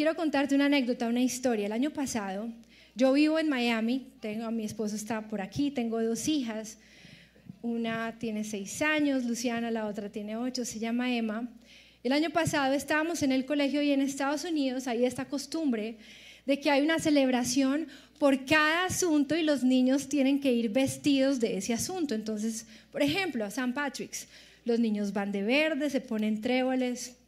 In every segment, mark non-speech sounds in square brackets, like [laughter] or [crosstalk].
quiero contarte una anécdota, una historia. El año pasado, yo vivo en Miami, tengo, mi esposo está por aquí, tengo dos hijas. Una tiene seis años, Luciana, la otra tiene ocho, se llama Emma. El año pasado estábamos en el colegio y en Estados Unidos hay esta costumbre de que hay una celebración por cada asunto y los niños tienen que ir vestidos de ese asunto. Entonces, por ejemplo, a San Patrick's, los niños van de verde, se ponen tréboles.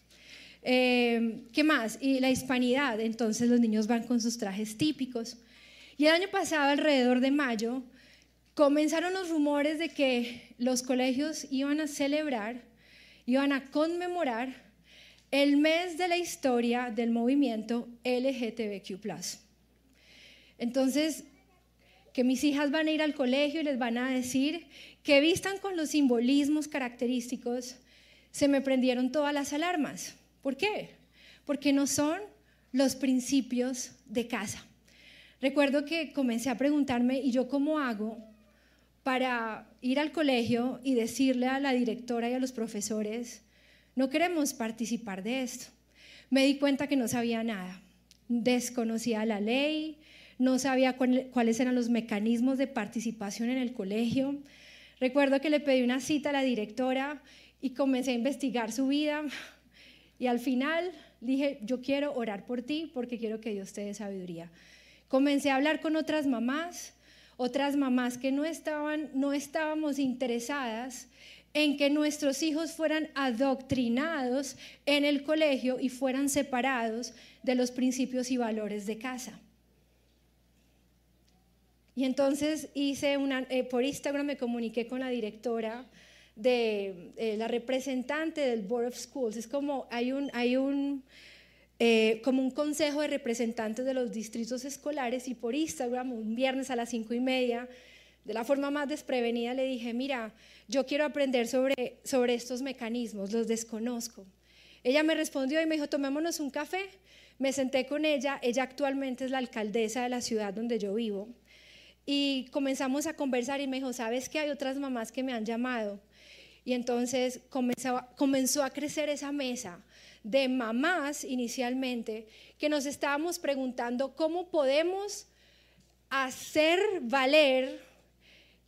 Eh, ¿Qué más? Y la hispanidad, entonces los niños van con sus trajes típicos. Y el año pasado, alrededor de mayo, comenzaron los rumores de que los colegios iban a celebrar, iban a conmemorar el mes de la historia del movimiento LGTBQ. Entonces, que mis hijas van a ir al colegio y les van a decir que vistan con los simbolismos característicos, se me prendieron todas las alarmas. ¿Por qué? Porque no son los principios de casa. Recuerdo que comencé a preguntarme, ¿y yo cómo hago para ir al colegio y decirle a la directora y a los profesores, no queremos participar de esto? Me di cuenta que no sabía nada, desconocía la ley, no sabía cuáles eran los mecanismos de participación en el colegio. Recuerdo que le pedí una cita a la directora y comencé a investigar su vida y al final dije, yo quiero orar por ti porque quiero que Dios te dé sabiduría. Comencé a hablar con otras mamás, otras mamás que no estaban, no estábamos interesadas en que nuestros hijos fueran adoctrinados en el colegio y fueran separados de los principios y valores de casa. Y entonces hice una, eh, por Instagram me comuniqué con la directora de eh, la representante del Board of Schools. Es como hay un, hay un eh, como un consejo de representantes de los distritos escolares y por Instagram, un viernes a las cinco y media, de la forma más desprevenida le dije, mira, yo quiero aprender sobre, sobre estos mecanismos, los desconozco. Ella me respondió y me dijo, tomémonos un café. Me senté con ella, ella actualmente es la alcaldesa de la ciudad donde yo vivo. Y comenzamos a conversar y me dijo, ¿sabes que hay otras mamás que me han llamado? Y entonces comenzó, a crecer esa mesa de mamás inicialmente que nos estábamos preguntando cómo podemos hacer valer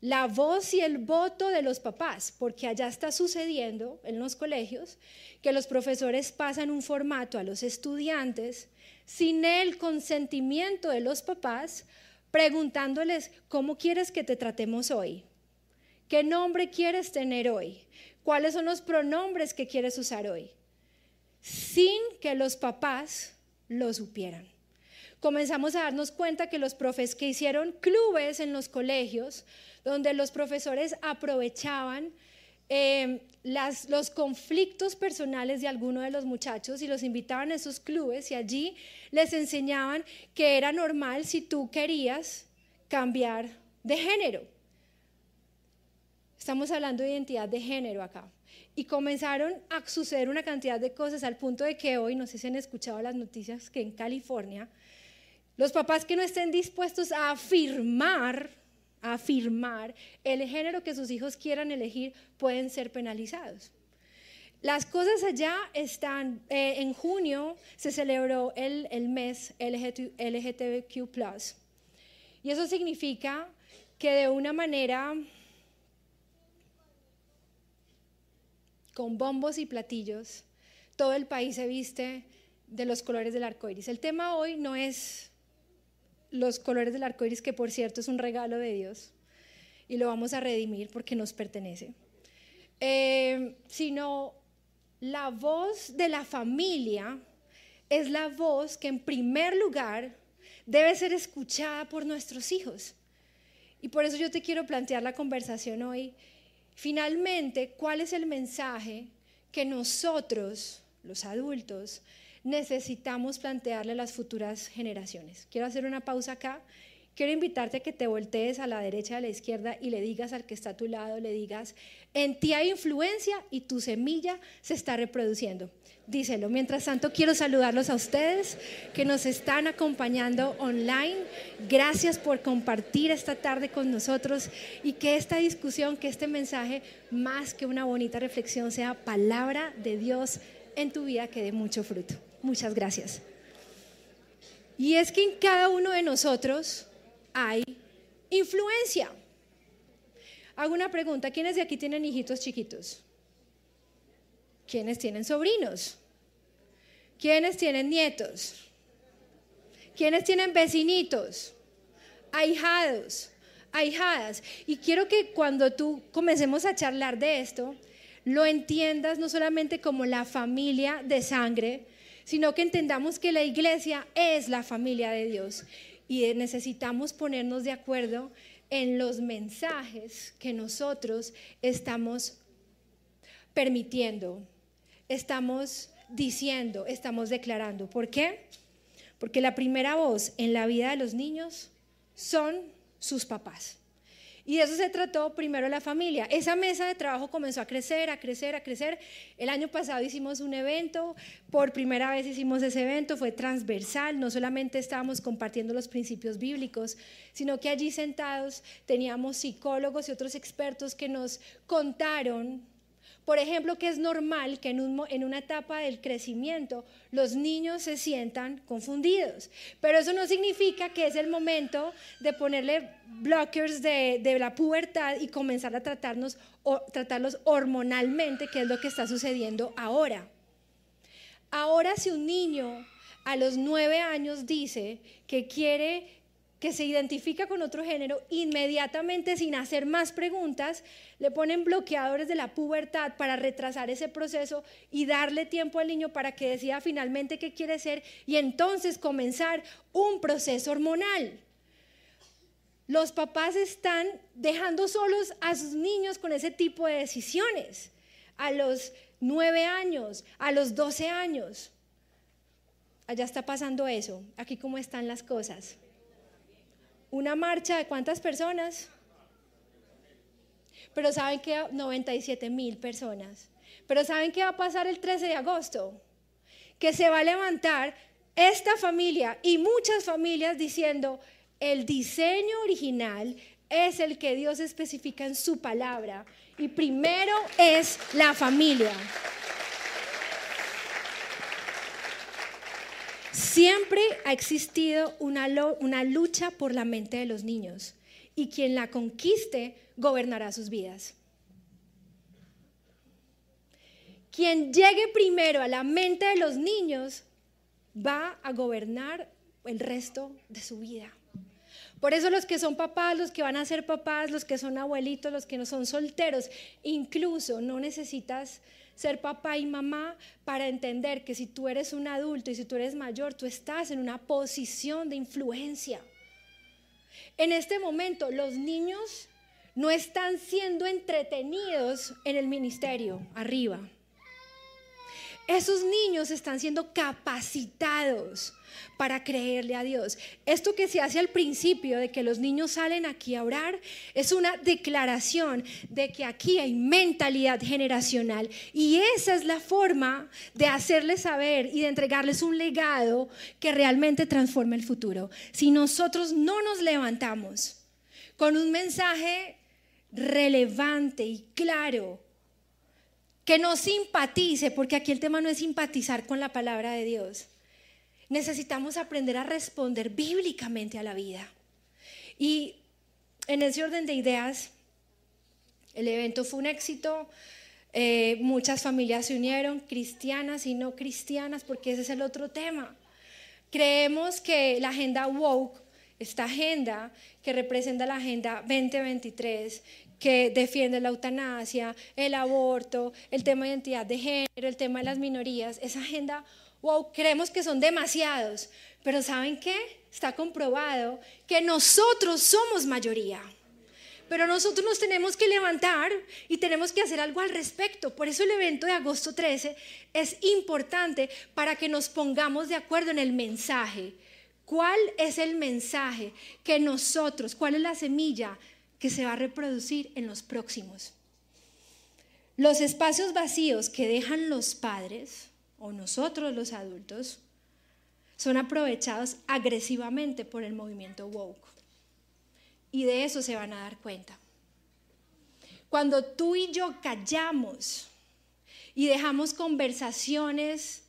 la voz y el voto de los papás, porque allá está sucediendo en los colegios que los profesores pasan un formato a los estudiantes sin el consentimiento de los papás, preguntándoles, ¿cómo quieres que te tratemos hoy? ¿Qué nombre quieres tener hoy? ¿Cuáles son los pronombres que quieres usar hoy? sin que los papás lo supieran. Comenzamos a darnos cuenta que los profes que hicieron clubes en los colegios, donde los profesores aprovechaban eh, los conflictos personales de alguno de los muchachos y los invitaban a esos clubes y allí les enseñaban que era normal si tú querías cambiar de género. Estamos hablando de identidad de género acá. Y comenzaron a suceder una cantidad de cosas al punto de que hoy, no sé si han escuchado las noticias, que en California, los papás que no estén dispuestos a afirmar, a afirmar el género que sus hijos quieran elegir, pueden ser penalizados. Las cosas allá están, eh, en junio se celebró el, el mes LGTBQ ⁇ y eso significa que de una manera con bombos y platillos, todo el país se viste de los colores del arco iris. El tema hoy no es los colores del arco iris, que por cierto es un regalo de Dios y lo vamos a redimir porque nos pertenece, eh, sino la voz de la familia es la voz que en primer lugar debe ser escuchada por nuestros hijos. Y por eso yo te quiero plantear la conversación hoy Finalmente, ¿cuál es el mensaje que nosotros, los adultos, necesitamos plantearle a las futuras generaciones? Quiero hacer una pausa acá. Quiero invitarte a que te voltees a la derecha, a la izquierda y le digas al que está a tu lado, le digas, en ti hay influencia y tu semilla se está reproduciendo díselo. Mientras tanto, quiero saludarlos a ustedes que nos están acompañando online. Gracias por compartir esta tarde con nosotros y que esta discusión, que este mensaje, más que una bonita reflexión, sea palabra de Dios en tu vida que dé mucho fruto. Muchas gracias. Y es que en cada uno de nosotros hay influencia. Hago una pregunta, ¿quiénes de aquí tienen hijitos chiquitos? ¿Quiénes tienen sobrinos? ¿Quiénes tienen nietos? ¿Quiénes tienen vecinitos? Ahijados, ahijadas. Y quiero que cuando tú comencemos a charlar de esto, lo entiendas no solamente como la familia de sangre, sino que entendamos que la iglesia es la familia de Dios y necesitamos ponernos de acuerdo en los mensajes que nosotros estamos permitiendo, estamos diciendo, estamos declarando. ¿Por qué? Porque la primera voz en la vida de los niños son sus papás. Y eso se trató primero la familia. Esa mesa de trabajo comenzó a crecer, a crecer, a crecer. El año pasado hicimos un evento, por primera vez hicimos ese evento, fue transversal, no solamente estábamos compartiendo los principios bíblicos, sino que allí sentados teníamos psicólogos y otros expertos que nos contaron por ejemplo, que es normal que en, una etapa del crecimiento los niños se sientan confundidos, pero eso no significa que es el momento de ponerle blockers de, de la pubertad y comenzar a tratarnos, o, tratarlos hormonalmente, que es lo que está sucediendo ahora. Ahora si un niño a los nueve años dice que quiere que se identifica con otro género, inmediatamente sin hacer más preguntas, le ponen bloqueadores de la pubertad para retrasar ese proceso y darle tiempo al niño para que decida finalmente qué quiere ser y entonces comenzar un proceso hormonal. Los papás están dejando solos a sus niños con ese tipo de decisiones, a los nueve años, a los doce años. Allá está pasando eso. Aquí cómo están las cosas. ¿Una marcha de cuántas personas? Pero saben que 97 mil personas. Pero saben qué va a pasar el 13 de agosto? Que se va a levantar esta familia y muchas familias diciendo, el diseño original es el que Dios especifica en su palabra. Y primero es la familia. Siempre ha existido una, lucha por la mente de los niños y quien la conquiste gobernará sus vidas. Quien llegue primero a la mente de los niños va a gobernar el resto de su vida. Por eso los que son papás, los que van a ser papás, los que son abuelitos, los que no son solteros, incluso no necesitas ser papá y mamá para entender que si tú eres un adulto y si tú eres mayor, tú estás en una posición de influencia. En este momento los niños no están siendo entretenidos en el ministerio arriba. Esos niños están siendo capacitados para creerle a Dios. Esto que se hace al principio de que los niños salen aquí a orar es una declaración de que aquí hay mentalidad generacional y esa es la forma de hacerles saber y de entregarles un legado que realmente transforme el futuro. Si nosotros no nos levantamos con un mensaje relevante y claro, que no simpatice, porque aquí el tema no es simpatizar con la palabra de Dios, necesitamos aprender a responder bíblicamente a la vida. Y en ese orden de ideas, el evento fue un éxito. Eh, muchas familias se unieron, cristianas y no cristianas, porque ese es el otro tema. Creemos que la agenda woke, esta agenda que representa la agenda 2023, que defiende la eutanasia, el aborto, el tema de identidad de género, el tema de las minorías, esa agenda wow, creemos que son demasiados, pero ¿saben qué? Está comprobado que nosotros somos mayoría. Pero nosotros nos tenemos que levantar y tenemos que hacer algo al respecto. Por eso el evento de agosto 13 es importante para que nos pongamos de acuerdo en el mensaje. ¿Cuál es el mensaje que nosotros, cuál es la semilla que se va a reproducir en los próximos? Los espacios vacíos que dejan los padres o nosotros los adultos son aprovechados agresivamente por el movimiento woke. Y de eso se van a dar cuenta. Cuando tú y yo callamos y dejamos conversaciones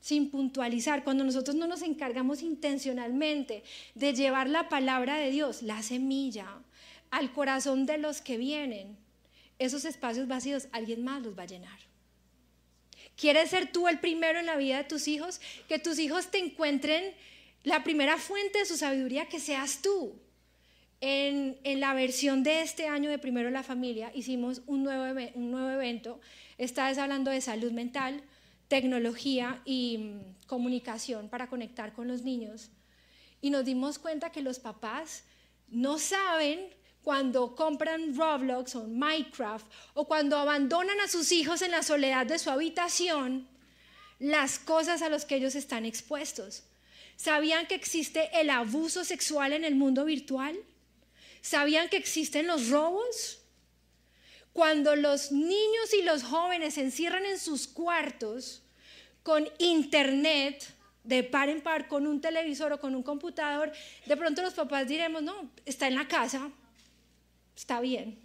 sin puntualizar, cuando nosotros no nos encargamos intencionalmente de llevar la palabra de Dios, la semilla, al corazón de los que vienen, esos espacios vacíos alguien más los va a llenar. ¿Quieres ser tú el primero en la vida de tus hijos? Que tus hijos te encuentren la primera fuente de su sabiduría, que seas tú. En, la versión de este año de Primero la Familia hicimos un nuevo, un nuevo evento. Esta vez hablando de salud mental, tecnología y mm, comunicación para conectar con los niños. Y nos dimos cuenta que los papás no saben cuando compran Roblox o Minecraft o cuando abandonan a sus hijos en la soledad de su habitación, las cosas a las que ellos están expuestos. ¿Sabían que existe el abuso sexual en el mundo virtual? ¿Sabían que existen los robos? Cuando los niños y los jóvenes se encierran en sus cuartos con internet, de par en par, con un televisor o con un computador, de pronto los papás diremos, no, está en la casa, está bien.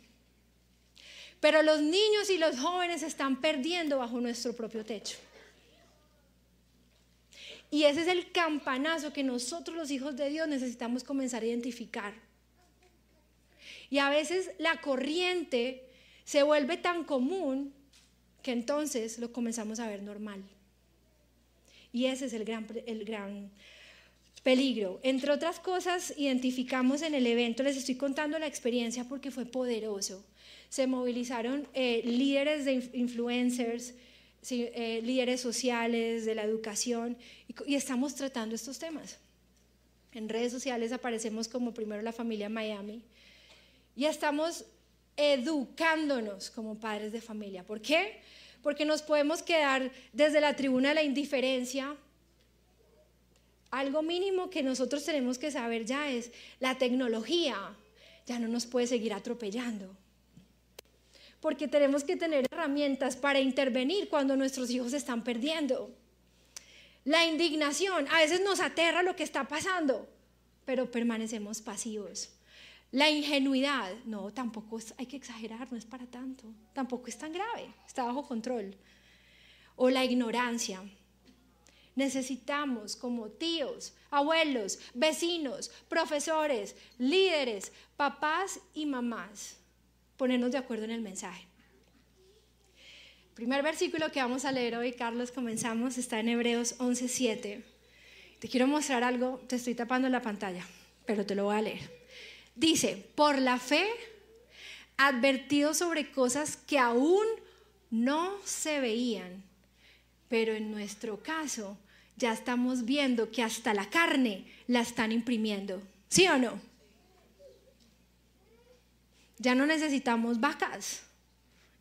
Pero los niños y los jóvenes están perdiendo bajo nuestro propio techo. Y ese es el campanazo que nosotros los hijos de Dios necesitamos comenzar a identificar. Y a veces la corriente se vuelve tan común que entonces lo comenzamos a ver normal. Y ese es el gran, el gran peligro. Entre otras cosas, identificamos en el evento, les estoy contando la experiencia porque fue poderoso. Se movilizaron eh, líderes de influencers, eh, líderes sociales, de la educación, y, estamos tratando estos temas. En redes sociales aparecemos como primero la familia Miami y estamos educándonos como padres de familia. ¿Por qué? Porque nos podemos quedar desde la tribuna de la indiferencia algo mínimo que nosotros tenemos que saber ya es la tecnología ya no nos puede seguir atropellando. Porque tenemos que tener herramientas para intervenir cuando nuestros hijos están perdiendo. La indignación, a veces nos aterra lo que está pasando, pero permanecemos pasivos. La ingenuidad, no, tampoco hay que exagerar, no es para tanto, tampoco es tan grave, está bajo control. O la ignorancia, necesitamos como tíos, abuelos, vecinos, profesores, líderes, papás y mamás ponernos de acuerdo en el mensaje. El primer versículo que vamos a leer hoy, Carlos, comenzamos, está en Hebreos 11:7. Te quiero mostrar algo, te estoy tapando la pantalla, pero te lo voy a leer. Dice, por la fe, advertido sobre cosas que aún no se veían, pero en nuestro caso ya estamos viendo que hasta la carne la están imprimiendo. ¿Sí o no? Ya no necesitamos vacas.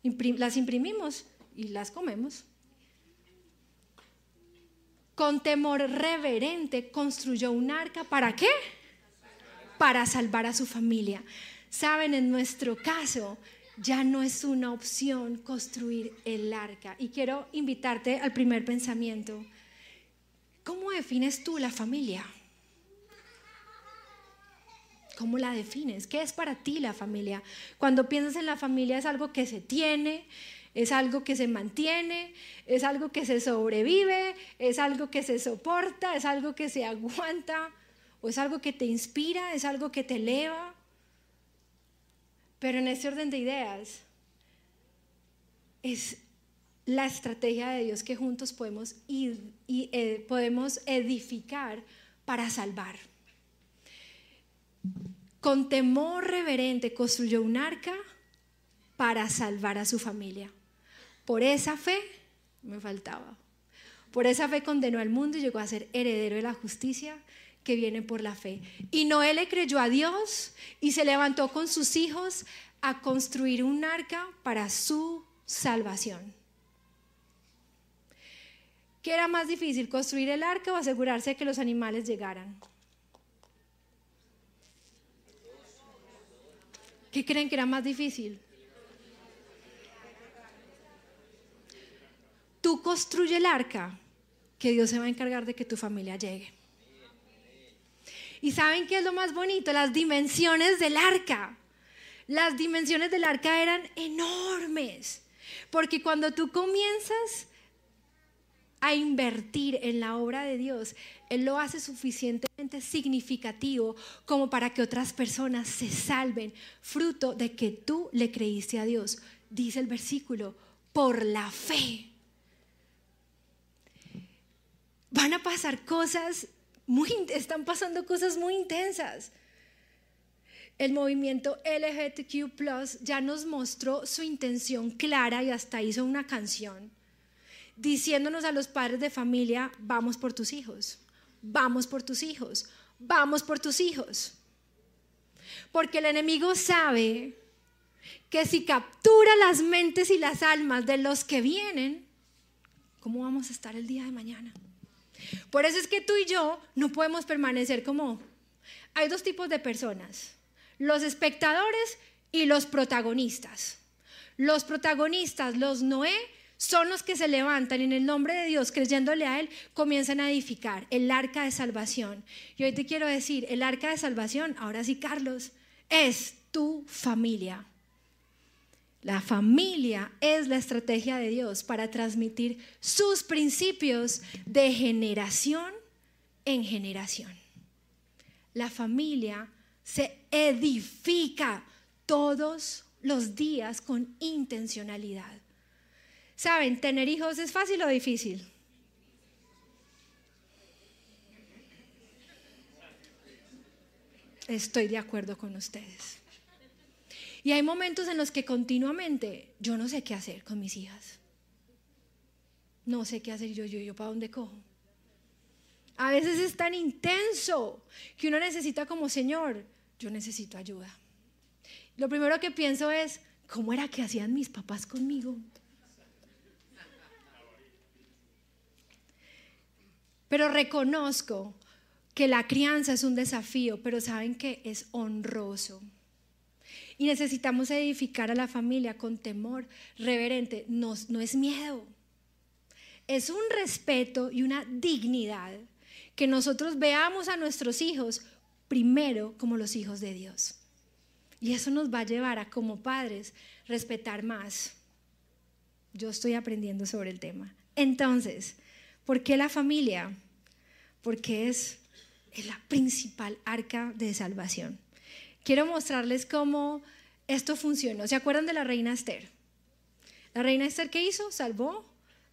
las imprimimos y las comemos. Con temor reverente construyó un arca. ¿Para qué? Para salvar a su familia. Saben, en nuestro caso, ya no es una opción construir el arca. Y quiero invitarte al primer pensamiento. ¿Cómo defines tú la familia? ¿Cómo la defines? ¿Qué es para ti la familia? Cuando piensas en la familia es algo que se tiene, es algo que se mantiene, es algo que se sobrevive, es algo que se soporta, es algo que se aguanta, o es algo que te inspira, es algo que te eleva. Pero en ese orden de ideas es la estrategia de Dios que juntos podemos, ir, y, eh, podemos edificar para salvar. Con temor reverente construyó un arca para salvar a su familia. Por esa fe, me faltaba, por esa fe condenó al mundo y llegó a ser heredero de la justicia que viene por la fe. Y Noé le creyó a Dios y se levantó con sus hijos a construir un arca para su salvación. ¿Qué era más difícil, construir el arca o asegurarse de que los animales llegaran? ¿Qué creen que era más difícil? Tú construye el arca, que Dios se va a encargar de que tu familia llegue. ¿Y saben qué es lo más bonito? Las dimensiones del arca. Las dimensiones del arca eran enormes. Porque cuando tú comienzas a invertir en la obra de Dios, Él lo hace suficientemente significativo como para que otras personas se salven, fruto de que tú le creíste a Dios. Dice el versículo, por la fe. Van a pasar cosas muy, están pasando cosas muy intensas. El movimiento LGBTQ ya nos mostró su intención clara y hasta hizo una canción diciéndonos a los padres de familia, vamos por tus hijos, vamos por tus hijos, vamos por tus hijos. Porque el enemigo sabe que si captura las mentes y las almas de los que vienen, ¿cómo vamos a estar el día de mañana? Por eso es que tú y yo no podemos permanecer como... Hay dos tipos de personas, los espectadores y los protagonistas. Los protagonistas, los Noé, son los que se levantan en el nombre de Dios, creyéndole a Él, comienzan a edificar el arca de salvación. Y hoy te quiero decir, el arca de salvación, ahora sí, Carlos, es tu familia. La familia es la estrategia de Dios para transmitir sus principios de generación en generación. La familia se edifica todos los días con intencionalidad. ¿Saben, tener hijos es fácil o difícil? Estoy de acuerdo con ustedes. Y hay momentos en los que continuamente yo no sé qué hacer con mis hijas. No sé qué hacer yo, yo, yo, ¿para dónde cojo? A veces es tan intenso que uno necesita como Señor, yo necesito ayuda. Lo primero que pienso es, ¿cómo era que hacían mis papás conmigo? Pero reconozco que la crianza es un desafío, pero saben que es honroso. Y necesitamos edificar a la familia con temor reverente. No, no es miedo. Es un respeto y una dignidad que nosotros veamos a nuestros hijos primero como los hijos de Dios. Y eso nos va a llevar a, como padres, respetar más. Yo estoy aprendiendo sobre el tema. Entonces, ¿por qué la familia? Porque es la principal arca de salvación quiero mostrarles cómo esto funcionó. ¿Se acuerdan de la reina Esther? La reina Esther, ¿qué hizo? Salvó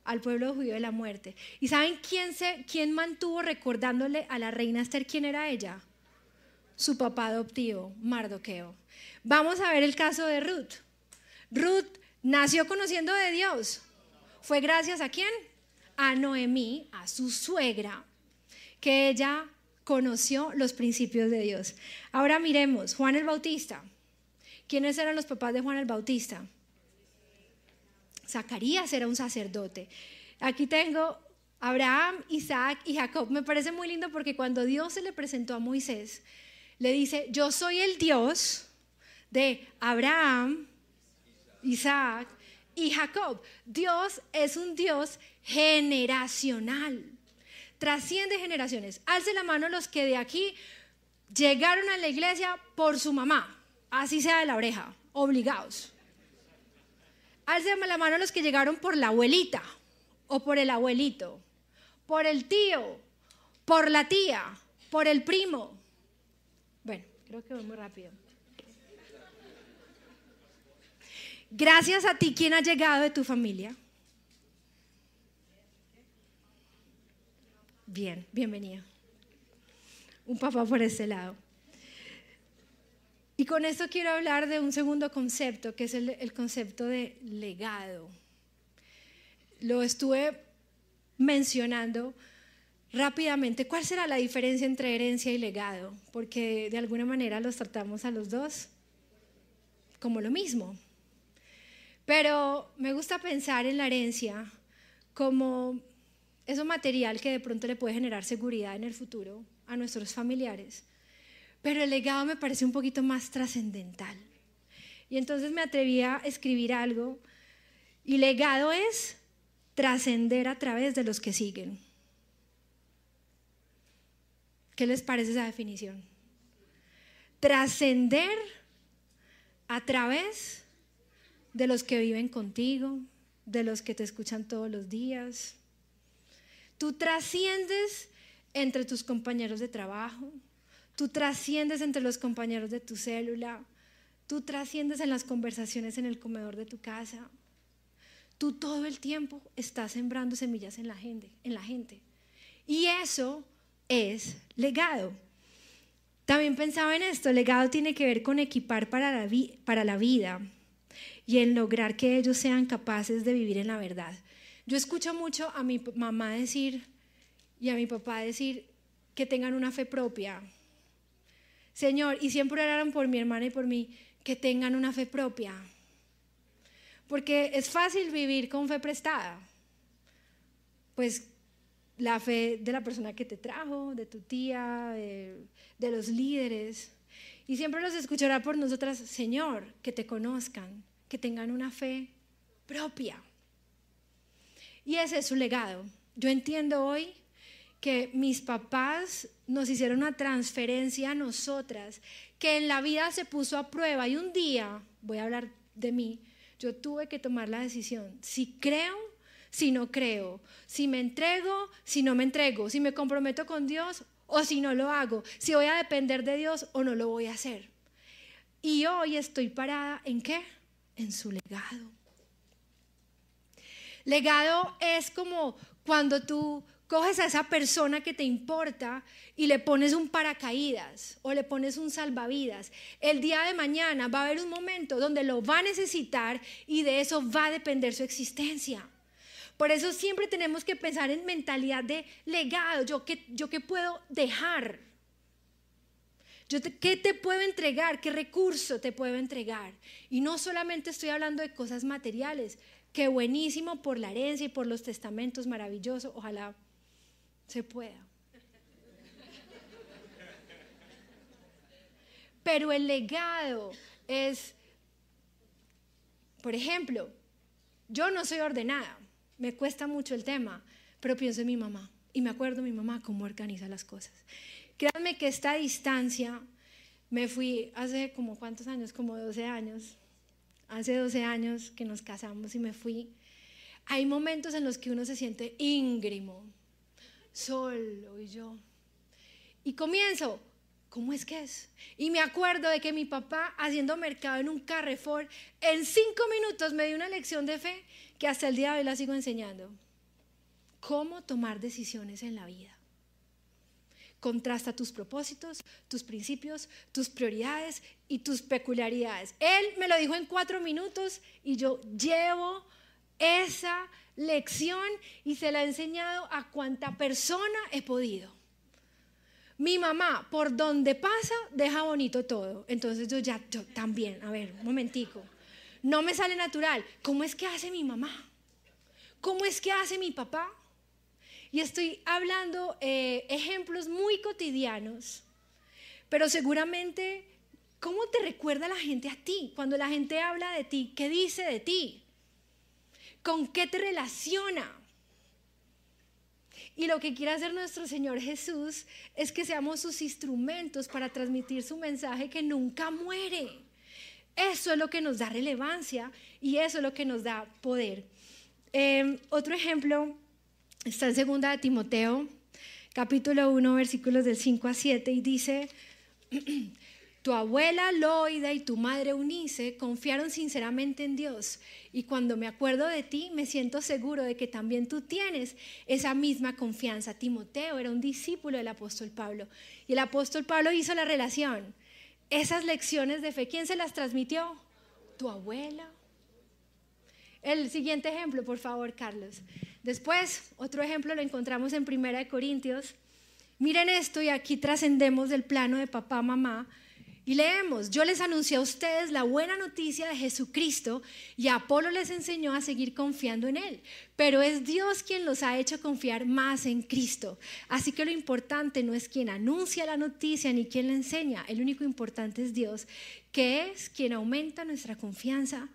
al pueblo judío de la muerte. ¿Y saben quién, se, quién mantuvo recordándole a la reina Esther quién era ella? Su papá adoptivo, Mardoqueo. Vamos a ver el caso de Ruth. Ruth nació conociendo de Dios. ¿Fue gracias a quién? A Noemí, a su suegra, que ella conoció los principios de Dios. Ahora miremos, Juan el Bautista. ¿Quiénes eran los papás de Juan el Bautista? Zacarías era un sacerdote. Aquí tengo Abraham, Isaac y Jacob. Me parece muy lindo porque cuando Dios se le presentó a Moisés, le dice, yo soy el Dios de Abraham, Isaac y Jacob. Dios es un Dios generacional trasciende generaciones. Alce la mano los que de aquí llegaron a la iglesia por su mamá, así sea de la oreja, obligados. Alce la mano los que llegaron por la abuelita o por el abuelito, por el tío, por la tía, por el primo. Bueno, creo que voy muy rápido. Gracias a ti, ¿quién ha llegado de tu familia? Bien, bienvenido. Un papá por ese lado. Y con esto quiero hablar de un segundo concepto, que es el, el concepto de legado. Lo estuve mencionando rápidamente. ¿Cuál será la diferencia entre herencia y legado? Porque de alguna manera los tratamos a los dos como lo mismo. Pero me gusta pensar en la herencia como eso material que de pronto le puede generar seguridad en el futuro a nuestros familiares. Pero el legado me parece un poquito más trascendental. Y entonces me atreví a escribir algo. Y legado es trascender a través de los que siguen. ¿Qué les parece esa definición? Trascender a través de los que viven contigo, de los que te escuchan todos los días, Tú trasciendes entre tus compañeros de trabajo, tú trasciendes entre los compañeros de tu célula, tú trasciendes en las conversaciones en el comedor de tu casa. Tú todo el tiempo estás sembrando semillas en la gente, en la gente. Y eso es legado. También pensaba en esto, legado tiene que ver con equipar para la, para la vida y en lograr que ellos sean capaces de vivir en la verdad. Yo escucho mucho a mi mamá decir y a mi papá decir que tengan una fe propia. Señor, y siempre oraron por mi hermana y por mí, que tengan una fe propia. Porque es fácil vivir con fe prestada. Pues la fe de la persona que te trajo, de tu tía, de, de los líderes. Y siempre los escuchará por nosotras, Señor, que te conozcan, que tengan una fe propia. Y ese es su legado. Yo entiendo hoy que mis papás nos hicieron una transferencia a nosotras, que en la vida se puso a prueba y un día, voy a hablar de mí, yo tuve que tomar la decisión, si creo, si no creo, si me entrego, si no me entrego, si me comprometo con Dios o si no lo hago, si voy a depender de Dios o no lo voy a hacer. Y hoy estoy parada en qué? En su legado. Legado es como cuando tú coges a esa persona que te importa y le pones un paracaídas o le pones un salvavidas. El día de mañana va a haber un momento donde lo va a necesitar y de eso va a depender su existencia. Por eso siempre tenemos que pensar en mentalidad de legado, yo qué, yo qué puedo dejar. Yo ¿Qué te puedo entregar? ¿Qué recurso te puedo entregar? Y no solamente estoy hablando de cosas materiales, que buenísimo por la herencia y por los testamentos, maravilloso, ojalá se pueda. Pero el legado es, por ejemplo, yo no soy ordenada, me cuesta mucho el tema, pero pienso en mi mamá y me acuerdo de mi mamá cómo organiza las cosas. Créanme que esta distancia me fui hace como cuántos años, como 12 años, hace 12 años que nos casamos y me fui, hay momentos en los que uno se siente íngrimo, solo y yo. Y comienzo, ¿cómo es que es? Y me acuerdo de que mi papá haciendo mercado en un Carrefour, en cinco minutos me dio una lección de fe que hasta el día de hoy la sigo enseñando. ¿Cómo tomar decisiones en la vida? Contrasta tus propósitos, tus principios, tus prioridades y tus peculiaridades. Él me lo dijo en cuatro minutos y yo llevo esa lección y se la he enseñado a cuanta persona he podido. Mi mamá, por donde pasa, deja bonito todo. Entonces yo ya, yo también, a ver, un momentico. No me sale natural. ¿Cómo es que hace mi mamá? ¿Cómo es que hace mi papá? Y estoy hablando eh, ejemplos muy cotidianos, pero seguramente, ¿cómo te recuerda la gente a ti? Cuando la gente habla de ti, ¿qué dice de ti? ¿Con qué te relaciona? Y lo que quiere hacer nuestro Señor Jesús es que seamos sus instrumentos para transmitir su mensaje que nunca muere. Eso es lo que nos da relevancia y eso es lo que nos da poder. Eh, otro ejemplo Está en segunda de Timoteo, capítulo 1, versículos del 5 a 7, y dice, tu abuela Loida y tu madre Eunice confiaron sinceramente en Dios, y cuando me acuerdo de ti, me siento seguro de que también tú tienes esa misma confianza. Timoteo era un discípulo del apóstol Pablo, y el apóstol Pablo hizo la relación. Esas lecciones de fe, ¿quién se las transmitió? Tu abuela. El siguiente ejemplo, por favor, Carlos. Después, otro ejemplo lo encontramos en Primera de Corintios. Miren esto y aquí trascendemos del plano de papá, mamá y leemos, yo les anuncié a ustedes la buena noticia de Jesucristo y Apolo les enseñó a seguir confiando en Él, pero es Dios quien los ha hecho confiar más en Cristo. Así que lo importante no es quien anuncia la noticia ni quien la enseña, el único importante es Dios, que es quien aumenta nuestra confianza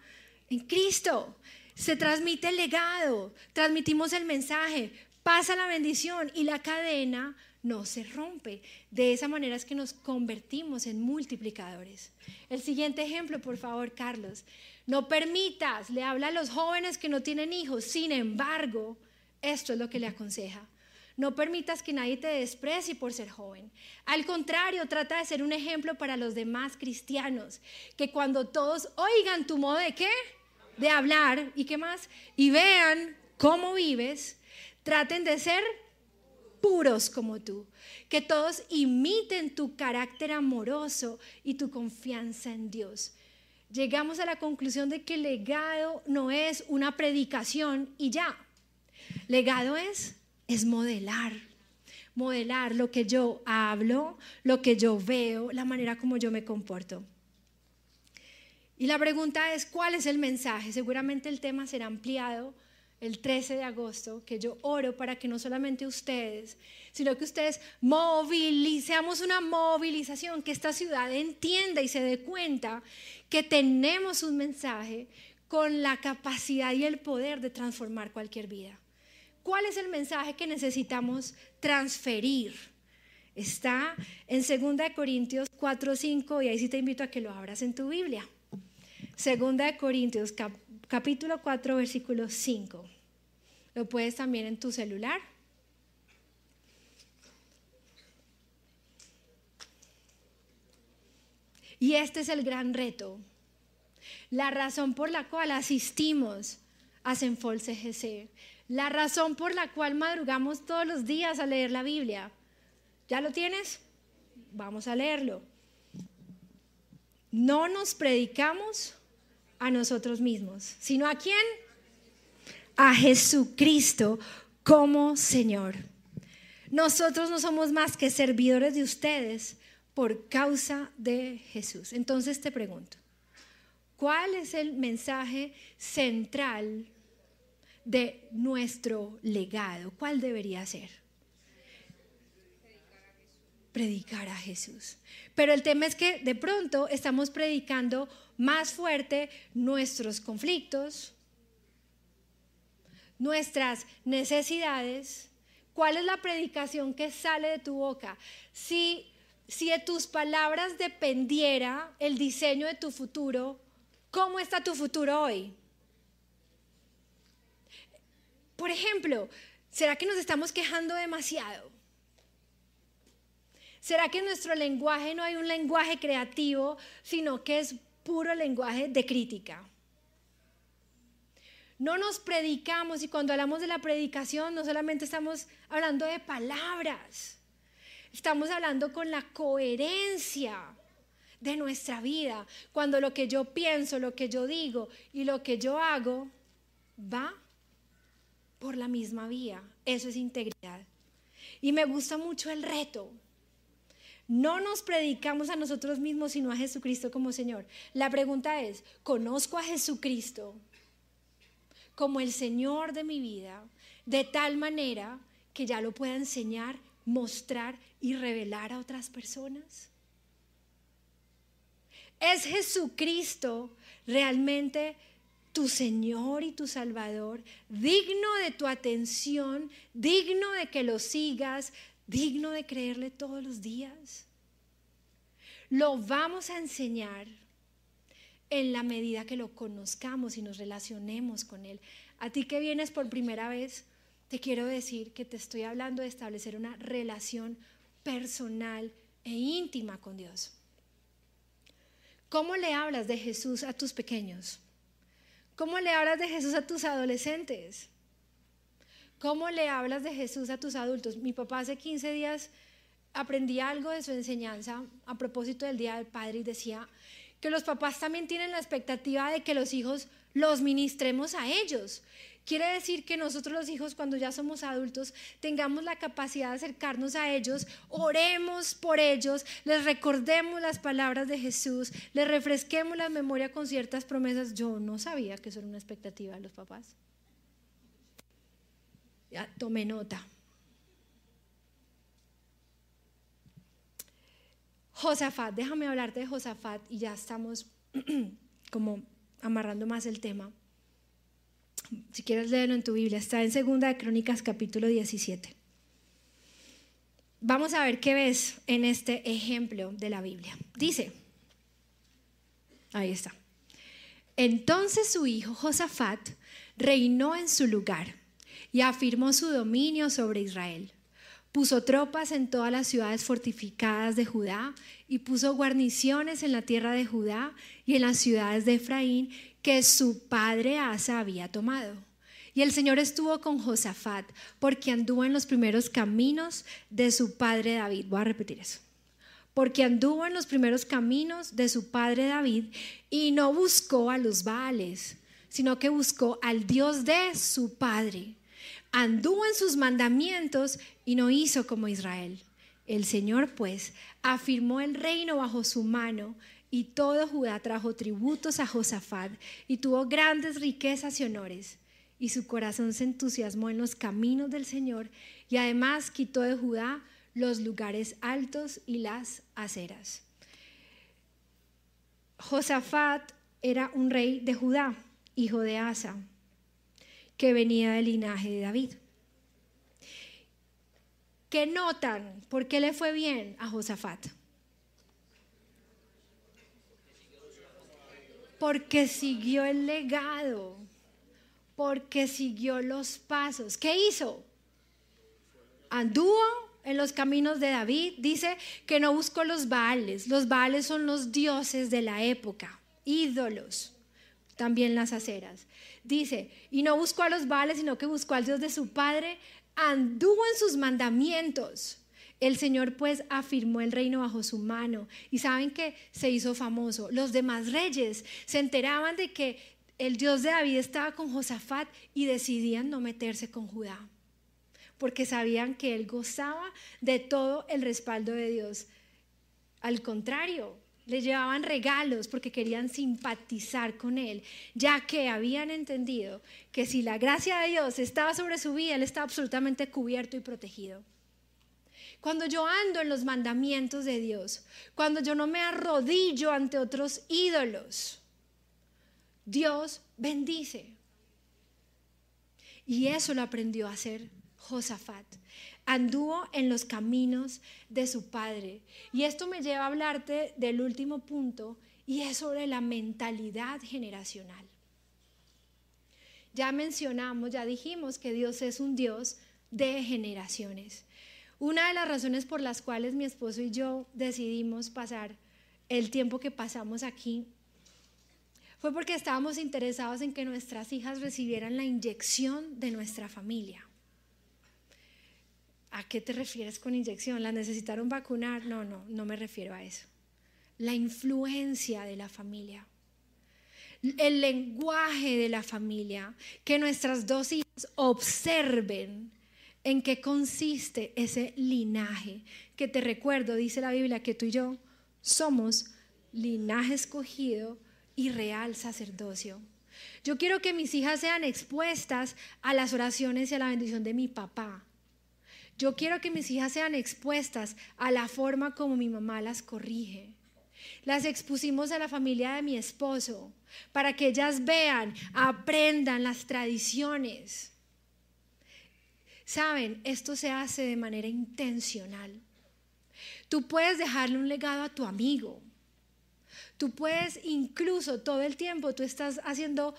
en Cristo se transmite el legado, transmitimos el mensaje, pasa la bendición y la cadena no se rompe. De esa manera es que nos convertimos en multiplicadores. El siguiente ejemplo, por favor, Carlos. No permitas, le habla a los jóvenes que no tienen hijos, sin embargo, esto es lo que le aconseja. No permitas que nadie te desprecie por ser joven. Al contrario, trata de ser un ejemplo para los demás cristianos. Que cuando todos oigan tu modo de qué? De hablar y qué más. Y vean cómo vives, traten de ser puros como tú. Que todos imiten tu carácter amoroso y tu confianza en Dios. Llegamos a la conclusión de que legado no es una predicación y ya. Legado es, es modelar. Modelar lo que yo hablo, lo que yo veo, la manera como yo me comporto. Y la pregunta es, ¿cuál es el mensaje? Seguramente el tema será ampliado el 13 de agosto, que yo oro para que no solamente ustedes, sino que ustedes movilicemos una movilización, que esta ciudad entienda y se dé cuenta que tenemos un mensaje con la capacidad y el poder de transformar cualquier vida. ¿Cuál es el mensaje que necesitamos transferir? Está en 2 Corintios 4, 5 y ahí sí te invito a que lo abras en tu Biblia. 2 Corintios capítulo 4, versículo 5. Lo puedes también en tu celular. Y este es el gran reto. La razón por la cual asistimos a Senfol CGC. La razón por la cual madrugamos todos los días a leer la Biblia. ¿Ya lo tienes? Vamos a leerlo. No nos predicamos a nosotros mismos, sino a quién? A Jesucristo como Señor. Nosotros no somos más que servidores de ustedes por causa de Jesús. Entonces te pregunto, ¿cuál es el mensaje central de nuestro legado? ¿Cuál debería ser? Predicar a Jesús. Pero el tema es que de pronto estamos predicando más fuerte nuestros conflictos, nuestras necesidades. ¿Cuál es la predicación que sale de tu boca? Si, si de tus palabras dependiera el diseño de tu futuro, ¿cómo está tu futuro hoy? Por ejemplo, ¿será que nos estamos quejando demasiado? ¿Será que en nuestro lenguaje no hay un lenguaje creativo, sino que es puro lenguaje de crítica. No nos predicamos y cuando hablamos de la predicación no solamente estamos hablando de palabras, estamos hablando con la coherencia de nuestra vida, cuando lo que yo pienso, lo que yo digo y lo que yo hago va por la misma vía. Eso es integridad. Y me gusta mucho el reto, no nos predicamos a nosotros mismos, sino a Jesucristo como Señor. La pregunta es, ¿conozco a Jesucristo como el Señor de mi vida de tal manera que ya lo pueda enseñar, mostrar y revelar a otras personas? ¿Es Jesucristo realmente tu Señor y tu Salvador, digno de tu atención, digno de que lo sigas, digno de creerle todos los días. Lo vamos a enseñar en la medida que lo conozcamos y nos relacionemos con Él. A ti que vienes por primera vez, te quiero decir que te estoy hablando de establecer una relación personal e íntima con Dios. ¿Cómo le hablas de Jesús a tus pequeños? ¿Cómo le hablas de Jesús a tus adolescentes? ¿Cómo le hablas de Jesús a tus adultos? Mi papá hace 15 días aprendí algo de su enseñanza a propósito del Día del Padre y decía que los papás también tienen la expectativa de que los hijos los ministremos a ellos. Quiere decir que nosotros los hijos cuando ya somos adultos tengamos la capacidad de acercarnos a ellos, oremos por ellos, les recordemos las palabras de Jesús, les refresquemos la memoria con ciertas promesas. Yo no sabía que eso era una expectativa de los papás. Ya tomé nota. Josafat, déjame hablarte de Josafat y ya estamos [clears throat] como amarrando más el tema. Si quieres leerlo en tu Biblia, está en Segunda de Crónicas capítulo 17. Vamos a ver qué ves en este ejemplo de la Biblia. Dice, ahí está. Entonces su hijo Josafat reinó en su lugar y afirmó su dominio sobre Israel. puso tropas en todas las ciudades fortificadas de Judá y puso guarniciones en la tierra de Judá y en las ciudades de Efraín que su padre Asa había tomado. Y el Señor estuvo con Josafat porque anduvo en los primeros caminos de su padre David. Voy a repetir eso. Porque anduvo en los primeros caminos de su padre David y no buscó a los Baales, sino que buscó al Dios de su padre. Anduvo en sus mandamientos y no hizo como Israel. El Señor, pues, afirmó el reino bajo su mano y todo Judá trajo tributos a Josafat y tuvo grandes riquezas y honores. Y su corazón se entusiasmó en los caminos del Señor y además quitó de Judá los lugares altos y las aceras. Josafat era un rey de Judá, hijo de Asa, que venía del linaje de David. ¿Qué notan? ¿Por qué le fue bien a Josafat? Porque siguió el legado, porque siguió los pasos. ¿Qué hizo? Anduvo en los caminos de David. Dice que no buscó los Baales. Los Baales son los dioses de la época, ídolos, también las aceras. Dice, y no buscó a los Baales, sino que buscó al Dios de su padre, anduvo en sus mandamientos. El Señor pues afirmó el reino bajo su mano y saben que se hizo famoso. Los demás reyes se enteraban de que el Dios de David estaba con Josafat y decidían no meterse con Judá, porque sabían que él gozaba de todo el respaldo de Dios. Al contrario, le llevaban regalos porque querían simpatizar con él, ya que habían entendido que si la gracia de Dios estaba sobre su vida, él estaba absolutamente cubierto y protegido. Cuando yo ando en los mandamientos de Dios, cuando yo no me arrodillo ante otros ídolos, Dios bendice. Y eso lo aprendió a hacer Josafat. Anduvo en los caminos de su padre. Y esto me lleva a hablarte del último punto y es sobre la mentalidad generacional. Ya mencionamos, ya dijimos que Dios es un Dios de generaciones. Una de las razones por las cuales mi esposo y yo decidimos pasar el tiempo que pasamos aquí fue porque estábamos interesados en que nuestras hijas recibieran la inyección de nuestra familia. ¿A qué te refieres con inyección? ¿La necesitaron vacunar? No, no, no me refiero a eso. La influencia de la familia. El lenguaje de la familia. Que nuestras dos hijas observen en qué consiste ese linaje. Que te recuerdo, dice la Biblia, que tú y yo somos linaje escogido y real sacerdocio. Yo quiero que mis hijas sean expuestas a las oraciones y a la bendición de mi papá. Yo quiero que mis hijas sean expuestas a la forma como mi mamá las corrige. Las expusimos a la familia de mi esposo para que ellas vean, aprendan las tradiciones Saben, esto se hace de manera intencional. Tú puedes dejarle un legado a tu amigo. Tú puedes incluso todo el tiempo, tú estás haciendo,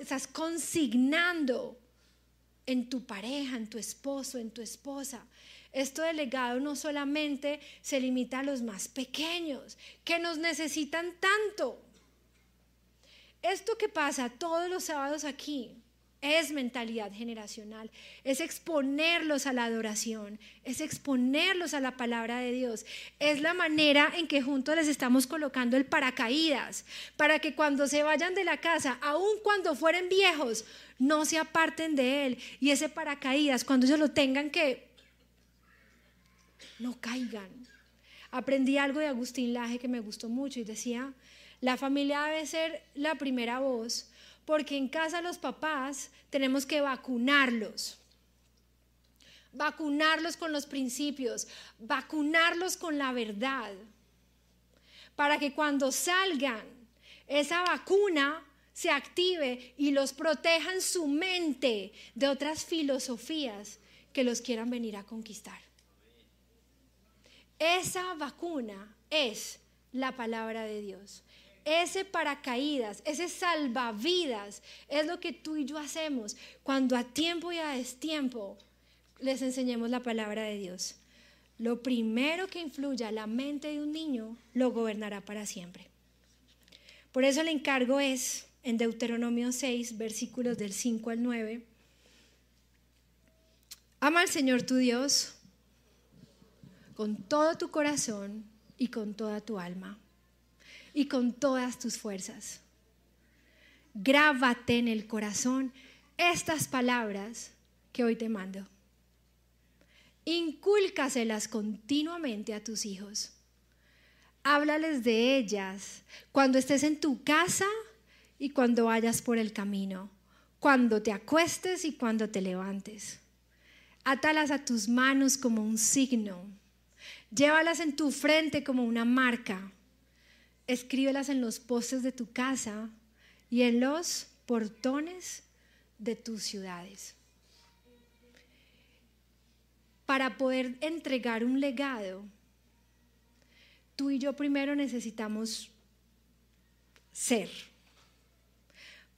estás consignando en tu pareja, en tu esposo, en tu esposa. Esto del legado no solamente se limita a los más pequeños, que nos necesitan tanto. Esto que pasa todos los sábados aquí, es mentalidad generacional, es exponerlos a la adoración, es exponerlos a la palabra de Dios. Es la manera en que juntos les estamos colocando el paracaídas para que cuando se vayan de la casa, aun cuando fueren viejos, no se aparten de él. Y ese paracaídas, cuando ellos lo tengan que, no caigan. Aprendí algo de Agustín Laje que me gustó mucho y decía, la familia debe ser la primera voz porque en casa los papás tenemos que vacunarlos. Vacunarlos con los principios, vacunarlos con la verdad, para que cuando salgan esa vacuna se active y los proteja en su mente de otras filosofías que los quieran venir a conquistar. Esa vacuna es la palabra de Dios ese paracaídas, ese salvavidas, es lo que tú y yo hacemos cuando a tiempo y a destiempo les enseñemos la palabra de Dios. Lo primero que influya la mente de un niño lo gobernará para siempre. Por eso el encargo es en Deuteronomio 6, versículos del 5 al 9. Ama al Señor tu Dios con todo tu corazón y con toda tu alma y con todas tus fuerzas. Grábate en el corazón estas palabras que hoy te mando. Incúlcaselas continuamente a tus hijos. Háblales de ellas cuando estés en tu casa y cuando vayas por el camino, cuando te acuestes y cuando te levantes. Átalas a tus manos como un signo. Llévalas en tu frente como una marca. Escríbelas en los postes de tu casa y en los portones de tus ciudades. Para poder entregar un legado, tú y yo primero necesitamos ser.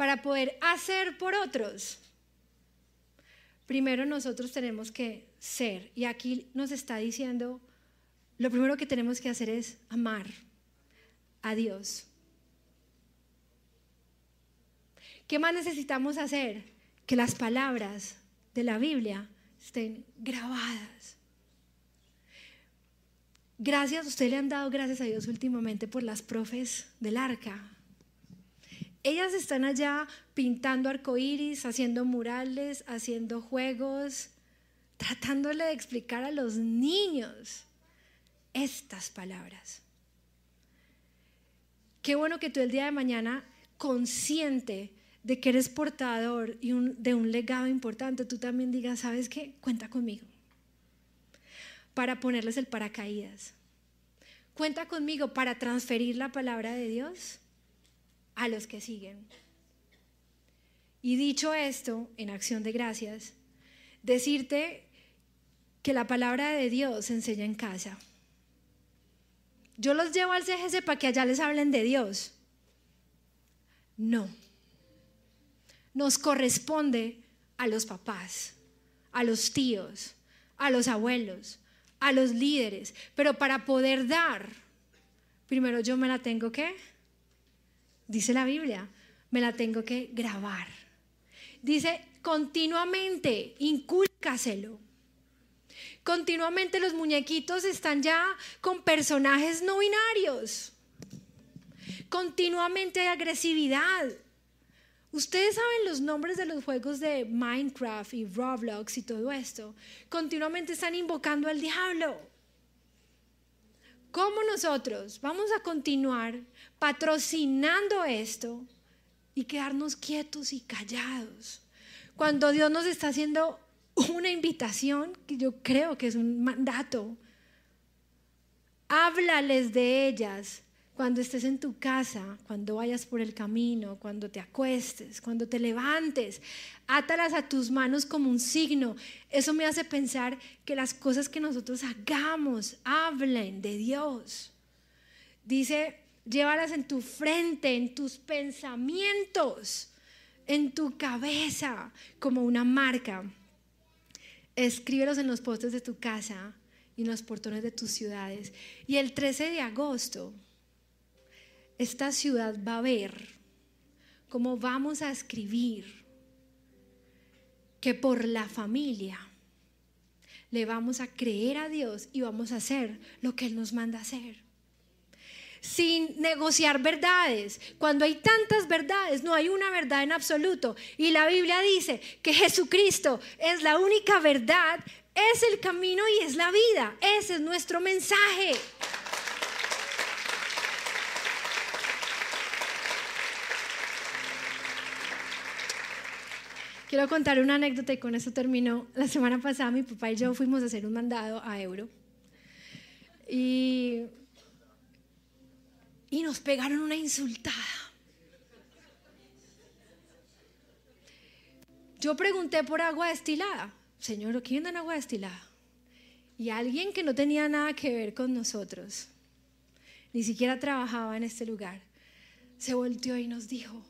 Para poder hacer por otros, primero nosotros tenemos que ser. Y aquí nos está diciendo, lo primero que tenemos que hacer es amar a Dios. ¿Qué más necesitamos hacer? Que las palabras de la Biblia estén grabadas. Gracias, usted le han dado gracias a Dios últimamente por las profes del arca. Ellas están allá pintando arcoíris, haciendo murales, haciendo juegos, tratándole de explicar a los niños estas palabras. Qué bueno que tú el día de mañana, consciente de que eres portador y de un legado importante, tú también digas, ¿sabes qué? Cuenta conmigo para ponerles el paracaídas. Cuenta conmigo para transferir la palabra de Dios a los que siguen. Y dicho esto, en acción de gracias, decirte que la palabra de Dios se enseña en casa. Yo los llevo al CGC para que allá les hablen de Dios. No. Nos corresponde a los papás, a los tíos, a los abuelos, a los líderes. Pero para poder dar, primero yo me la tengo que, dice la Biblia, me la tengo que grabar. Dice continuamente, incúlcaselo. Continuamente los muñequitos están ya con personajes no binarios. Continuamente hay agresividad. Ustedes saben los nombres de los juegos de Minecraft y Roblox y todo esto. Continuamente están invocando al diablo. ¿Cómo nosotros vamos a continuar patrocinando esto y quedarnos quietos y callados? Cuando Dios nos está haciendo una invitación, que yo creo que es un mandato. Háblales de ellas cuando estés en tu casa, cuando vayas por el camino, cuando te acuestes, cuando te levantes. Átalas a tus manos como un signo. Eso me hace pensar que las cosas que nosotros hagamos hablen de Dios. Dice, llévalas en tu frente, en tus pensamientos, en tu cabeza, como una marca. Escríbelos en los postes de tu casa y en los portones de tus ciudades. Y el 13 de agosto, esta ciudad va a ver cómo vamos a escribir que por la familia le vamos a creer a Dios y vamos a hacer lo que Él nos manda hacer sin negociar verdades. Cuando hay tantas verdades, no hay una verdad en absoluto. Y la Biblia dice que Jesucristo es la única verdad, es el camino y es la vida. Ese es nuestro mensaje. Quiero contar una anécdota y con eso termino. La semana pasada mi papá y yo fuimos a hacer un mandado a Euro. Y y nos pegaron una insultada. Yo pregunté por agua destilada. Señor, ¿quién da agua destilada? Y alguien que no tenía nada que ver con nosotros, ni siquiera trabajaba en este lugar, se volteó y nos dijo,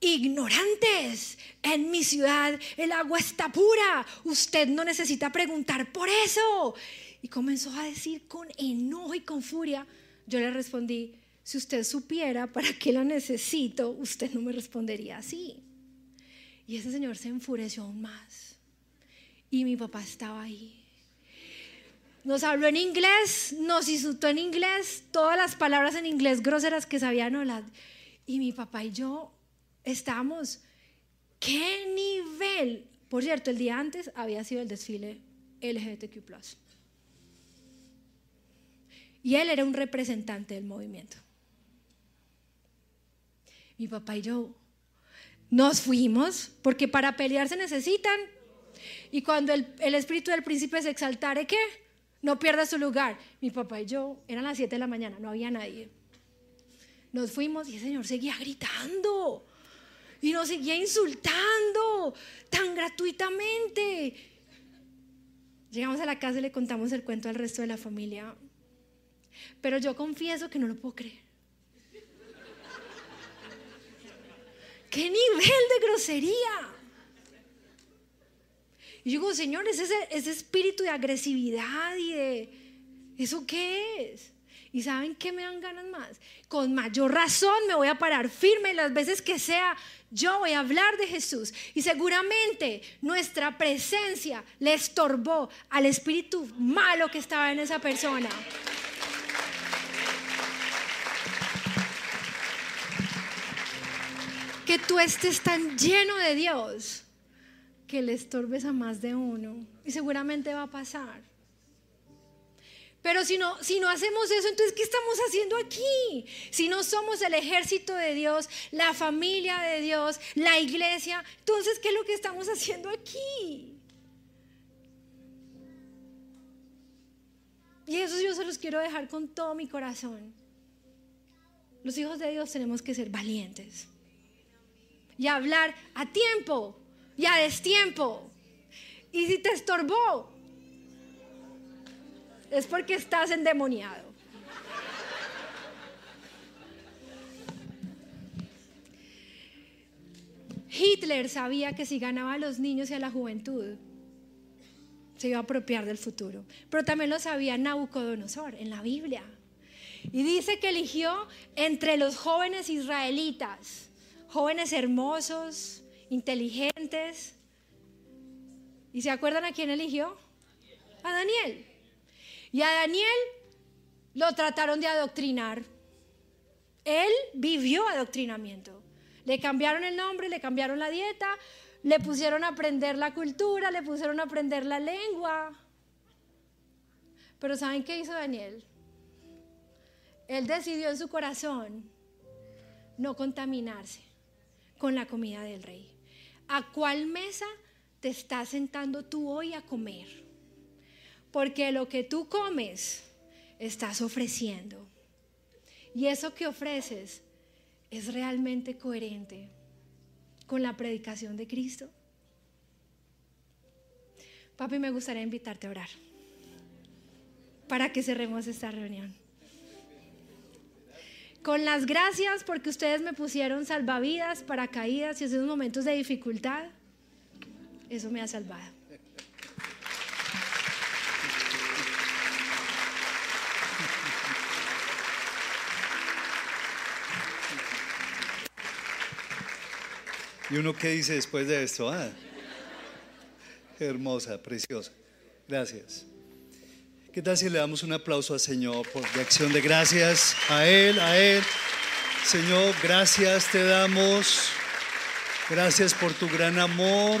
ignorantes. En mi ciudad el agua está pura. Usted no necesita preguntar por eso. Y comenzó a decir con enojo y con furia. Yo le respondí, si usted supiera para qué la necesito, usted no me respondería así. Y ese señor se enfureció aún más. Y mi papá estaba ahí. Nos habló en inglés, nos insultó en inglés, todas las palabras en inglés groseras que sabían hablar. Y mi papá y yo estábamos, ¿qué nivel? Por cierto, el día antes había sido el desfile LGBTQ. Y él era un representante del movimiento. Mi papá y yo nos fuimos porque para pelear se necesitan. Y cuando el, espíritu del príncipe se exaltare, ¿qué? No pierda su lugar. Mi papá y yo, eran las 7 de la mañana, no había nadie. Nos fuimos y el Señor seguía gritando. Y nos seguía insultando tan gratuitamente. Llegamos a la casa y le contamos el cuento al resto de la familia. Pero yo confieso que no lo puedo creer. ¿Qué nivel de grosería? Y yo digo, Señor, ese, ese espíritu de agresividad y de... ¿Eso qué es? ¿Y saben qué me dan ganas más? Con mayor razón me voy a parar firme las veces que sea. Yo voy a hablar de Jesús. Y seguramente nuestra presencia le estorbó al espíritu malo que estaba en esa persona. Que tú estés tan lleno de Dios que le estorbes a más de uno. Y seguramente va a pasar. Pero si no, si no hacemos eso, entonces ¿qué estamos haciendo aquí? Si no somos el ejército de Dios, la familia de Dios, la iglesia, entonces ¿qué es lo que estamos haciendo aquí? Y eso yo se los quiero dejar con todo mi corazón. Los hijos de Dios tenemos que ser valientes y hablar a tiempo y a destiempo. Y si te estorbó, es porque estás endemoniado. Hitler sabía que si ganaba a los niños y a la juventud, se iba a apropiar del futuro. Pero también lo sabía Nabucodonosor en la Biblia. Y dice que eligió entre los jóvenes israelitas jóvenes hermosos, inteligentes. ¿Y se acuerdan a quién eligió? A Daniel. Y a Daniel lo trataron de adoctrinar. Él vivió adoctrinamiento. Le cambiaron el nombre, le cambiaron la dieta, le pusieron a aprender la cultura, le pusieron a aprender la lengua. Pero ¿saben qué hizo Daniel? Él decidió en su corazón no contaminarse con la comida del rey. ¿A cuál mesa te estás sentando tú hoy a comer? Porque lo que tú comes, estás ofreciendo. Y eso que ofreces es realmente coherente con la predicación de Cristo. Papi, me gustaría invitarte a orar para que cerremos esta reunión con las gracias porque ustedes me pusieron salvavidas para caídas y esos momentos de dificultad. Eso me ha salvado. ¿Y uno qué dice después de esto? Ah, hermosa, preciosa. Gracias. ¿Qué tal si le damos un aplauso al Señor por de acción de gracias a Él, a Él? Señor, gracias te damos. Gracias por tu gran amor.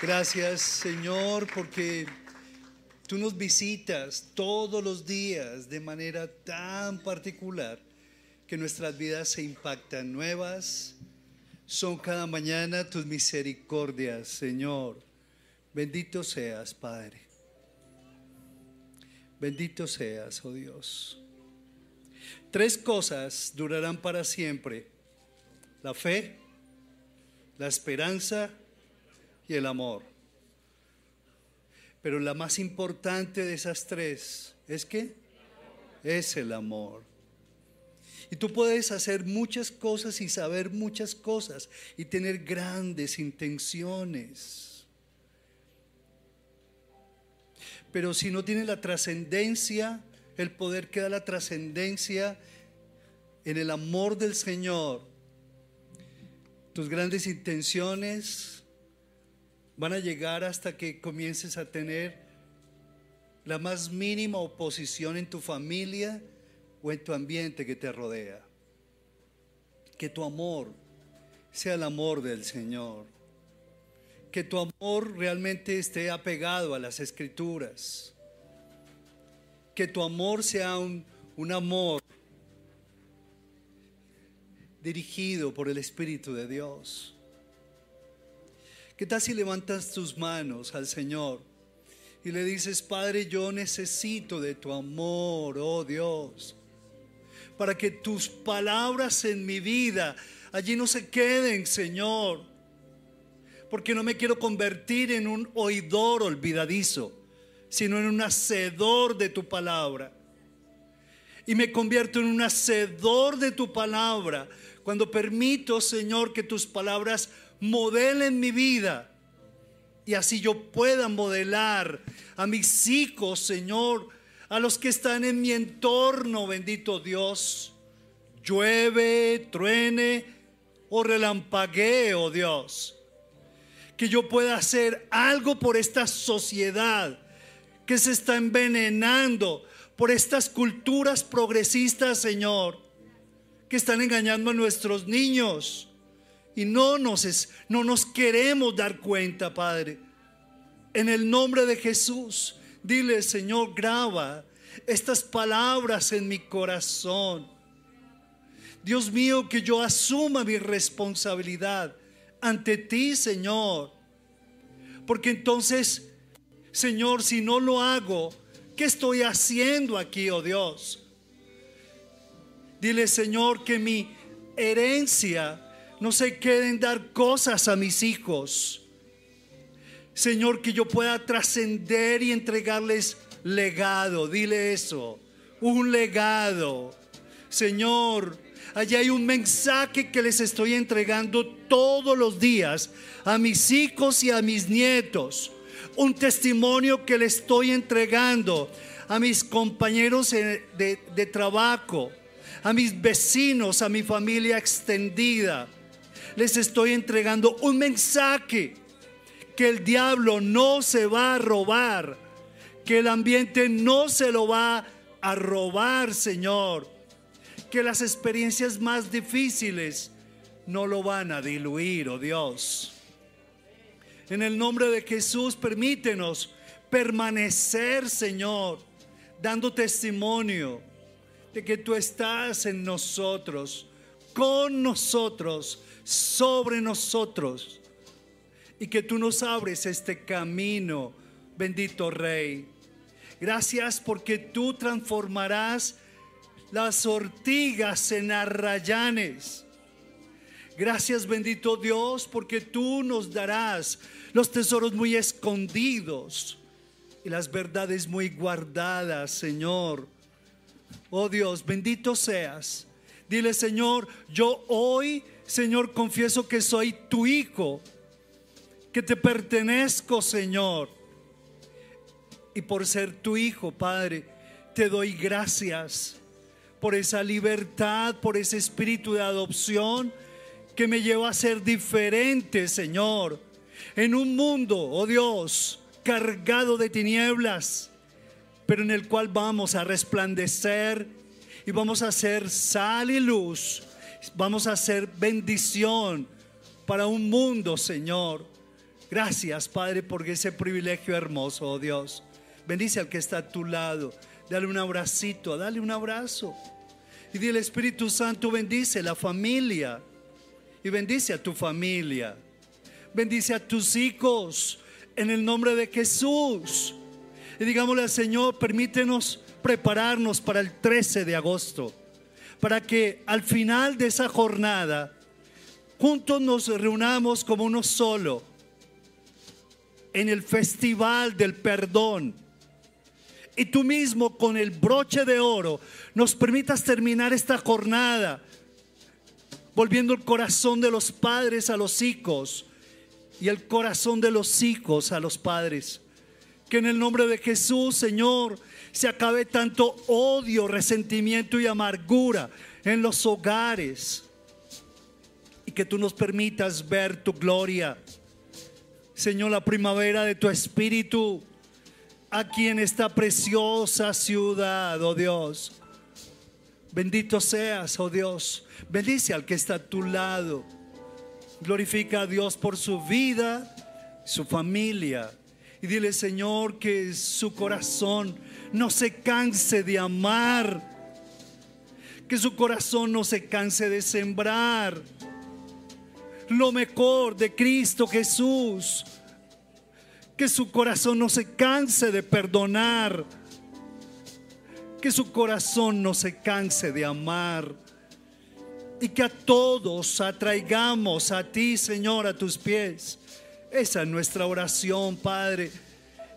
Gracias, Señor, porque tú nos visitas todos los días de manera tan particular que nuestras vidas se impactan nuevas. Son cada mañana tus misericordias, Señor. Bendito seas, Padre. Bendito seas, oh Dios. Tres cosas durarán para siempre. La fe, la esperanza y el amor. Pero la más importante de esas tres es que es el amor. Y tú puedes hacer muchas cosas y saber muchas cosas y tener grandes intenciones. Pero si no tienes la trascendencia, el poder queda la trascendencia en el amor del Señor. Tus grandes intenciones van a llegar hasta que comiences a tener la más mínima oposición en tu familia o en tu ambiente que te rodea. Que tu amor sea el amor del Señor. Que tu amor realmente esté apegado a las escrituras. Que tu amor sea un, un amor dirigido por el Espíritu de Dios. ¿Qué tal si levantas tus manos al Señor? y le dices, Padre, yo necesito de tu amor, oh Dios, para que tus palabras en mi vida allí no se queden, Señor, porque no me quiero convertir en un oidor olvidadizo, sino en un hacedor de tu palabra. Y me convierto en un hacedor de tu palabra cuando permito, Señor, que tus palabras modelen mi vida y así yo pueda modelar a mis hijos, Señor, a los que están en mi entorno, bendito Dios. Llueve, truene o relampaguee, oh Dios. Que yo pueda hacer algo por esta sociedad que se está envenenando por estas culturas progresistas, Señor, que están engañando a nuestros niños y no nos, no nos queremos dar cuenta, Padre. En el nombre de Jesús, dile, Señor, graba estas palabras en mi corazón. Dios mío, que yo asuma mi responsabilidad ante ti, Señor. Porque entonces, Señor, si no lo hago, ¿qué estoy haciendo aquí, oh Dios? Dile, Señor, que mi herencia no se queden dar cosas a mis hijos. Señor, que yo pueda trascender y entregarles legado. Dile eso, un legado. Señor, allá hay un mensaje que les estoy entregando todos los días a mis hijos y a mis nietos. Un testimonio que le estoy entregando a mis compañeros de trabajo, a mis vecinos, a mi familia extendida les estoy entregando un mensaje que el diablo no se va a robar, que el ambiente no se lo va a robar, Señor, que las experiencias más difíciles no lo van a diluir, oh Dios. En el nombre de Jesús, permítenos permanecer, Señor, dando testimonio de que tú estás en nosotros, con nosotros, sobre nosotros y que tú nos abres este camino, bendito Rey. Gracias porque tú transformarás las ortigas en arrayanes. Gracias bendito Dios porque tú nos darás los tesoros muy escondidos y las verdades muy guardadas, Señor. Oh Dios, bendito seas. Dile, Señor, yo hoy Señor, confieso que soy tu hijo, que te pertenezco, Señor. Y por ser tu hijo, Padre, te doy gracias por esa libertad, por ese espíritu de adopción que me lleva a ser diferente, Señor, en un mundo, oh Dios, cargado de tinieblas, pero en el cual vamos a resplandecer y vamos a ser sal y luz Vamos a hacer bendición para un mundo, Señor. Gracias, Padre, por ese privilegio hermoso, oh Dios. Bendice al que está a tu lado. Dale un abracito, dale un abrazo. Y dile, Espíritu Santo, bendice la familia. Y bendice a tu familia. Bendice a tus hijos en el nombre de Jesús. Y digámosle al Señor, permítenos prepararnos para el 13 de agosto para que al final de esa jornada juntos nos reunamos como uno solo en el festival del perdón, y tú mismo con el broche de oro nos permitas terminar esta jornada volviendo el corazón de los padres a los hijos y el corazón de los hijos a los padres. Que en el nombre de Jesús, Señor, se acabe tanto odio, resentimiento y amargura en los hogares. Y que tú nos permitas ver tu gloria. Señor, la primavera de tu espíritu aquí en esta preciosa ciudad, oh Dios. Bendito seas, oh Dios. Bendice al que está a tu lado. Glorifica a Dios por su vida, su familia. Y dile, Señor, que su corazón no se canse de amar. Que su corazón no se canse de sembrar lo mejor de Cristo Jesús. Que su corazón no se canse de perdonar. Que su corazón no se canse de amar. Y que a todos atraigamos a ti, Señor, a tus pies. Esa es nuestra oración, Padre.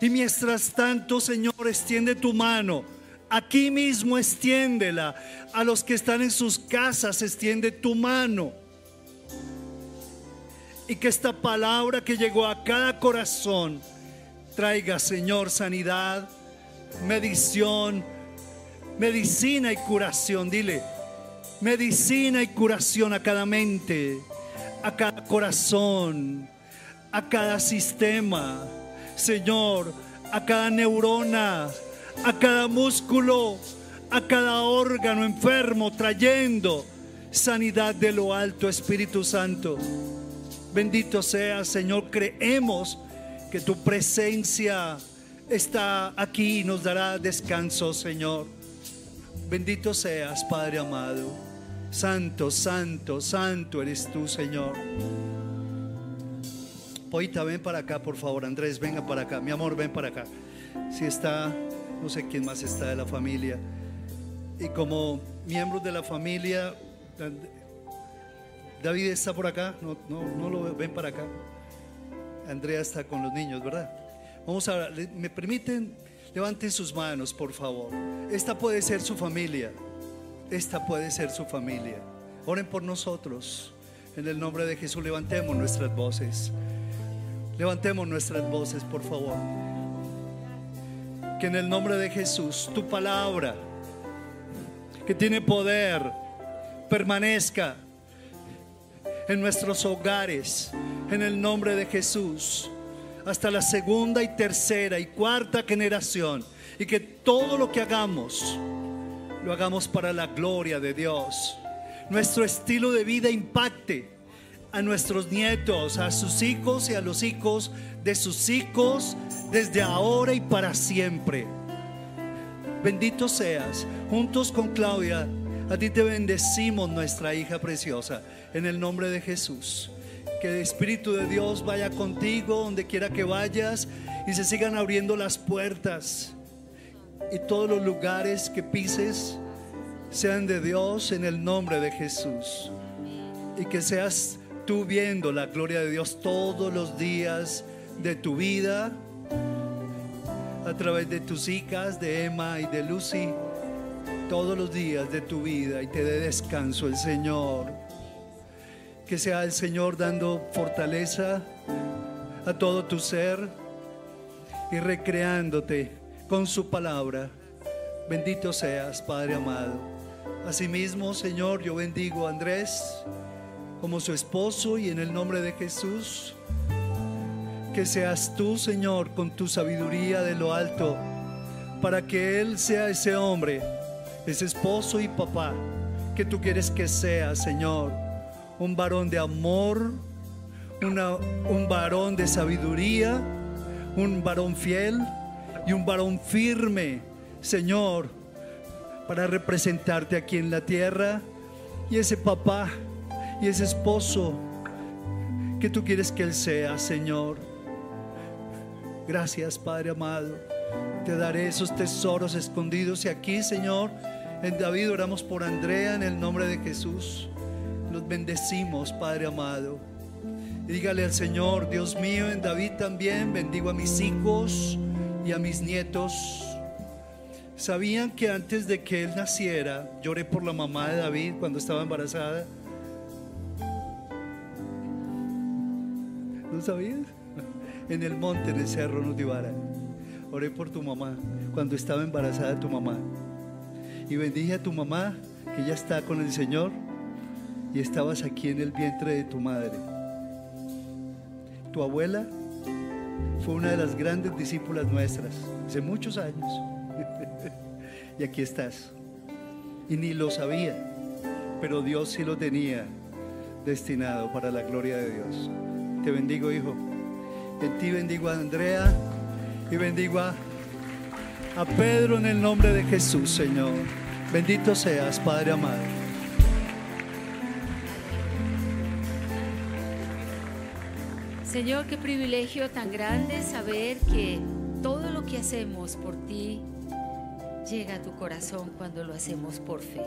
Y mientras tanto, Señor, extiende tu mano. Aquí mismo extiéndela. A los que están en sus casas, extiende tu mano. Y que esta palabra que llegó a cada corazón traiga, Señor, sanidad, medición, medicina y curación. Dile, medicina y curación a cada mente, a cada corazón, a cada sistema Señor, a cada neurona, a cada músculo, a cada órgano enfermo, trayendo sanidad de lo alto, Espíritu Santo. Bendito sea, Señor, creemos que tu presencia está aquí y nos dará descanso, Señor. Bendito seas, Padre amado. Santo, santo, santo eres tú, Señor. Poita, ven para acá, por favor. Andrés, venga para acá. Mi amor, ven para acá. Si está, no sé quién más está de la familia. Y como miembros de la familia, David está por acá. No, no, no lo. Ven para acá. Andrea está con los niños, ¿verdad? Vamos a, ¿me permiten? Levanten sus manos, por favor. Esta puede ser su familia. Esta puede ser su familia. Oren por nosotros. En el nombre de Jesús levantemos nuestras voces. Levantemos nuestras voces, por favor. Que en el nombre de Jesús, tu palabra, que tiene poder, permanezca en nuestros hogares, en el nombre de Jesús, hasta la segunda y tercera y cuarta generación. Y que todo lo que hagamos, lo hagamos para la gloria de Dios. Nuestro estilo de vida impacte a nuestros nietos, a sus hijos y a los hijos de sus hijos desde ahora y para siempre. Bendito seas. Juntos con Claudia, a ti te bendecimos, nuestra hija preciosa, en el nombre de Jesús. Que el Espíritu de Dios vaya contigo donde quiera que vayas y se sigan abriendo las puertas y todos los lugares que pises sean de Dios en el nombre de Jesús. Y que seas tú viendo la gloria de Dios todos los días de tu vida, a través de tus hijas, de Emma y de Lucy, todos los días de tu vida y te dé descanso el Señor. Que sea el Señor dando fortaleza a todo tu ser y recreándote con su palabra. Bendito seas, Padre amado. Asimismo, Señor, yo bendigo a Andrés como su esposo y en el nombre de Jesús, que seas tú, Señor, con tu sabiduría de lo alto, para que Él sea ese hombre, ese esposo y papá que tú quieres que sea, Señor, un varón de amor, un varón de sabiduría, un varón fiel y un varón firme, Señor, para representarte aquí en la tierra. Y ese papá y ese esposo que tú quieres que Él sea, Señor. Gracias, Padre amado. Te daré esos tesoros escondidos. Y aquí, Señor, en David oramos por Andrea en el nombre de Jesús. Los bendecimos, Padre amado. dígale al Señor, Dios mío, en David también bendigo a mis hijos y a mis nietos. ¿Sabían que antes de que él naciera, lloré por la mamá de David cuando estaba embarazada? ¿No sabías? [laughs] En el monte, en el cerro Nutibara. Oré por tu mamá cuando estaba embarazada tu mamá. Y bendije a tu mamá que ya está con el Señor y estabas aquí en el vientre de tu madre. Tu abuela fue una de las grandes discípulas nuestras hace muchos años. [laughs] y aquí estás. Y ni lo sabía, pero Dios sí lo tenía destinado para la gloria de Dios. Te bendigo, hijo. En ti bendigo a Andrea y bendigo a, Pedro en el nombre de Jesús, Señor. Bendito seas, Padre amado. Señor, qué privilegio tan grande saber que todo lo que hacemos por ti llega a tu corazón cuando lo hacemos por fe.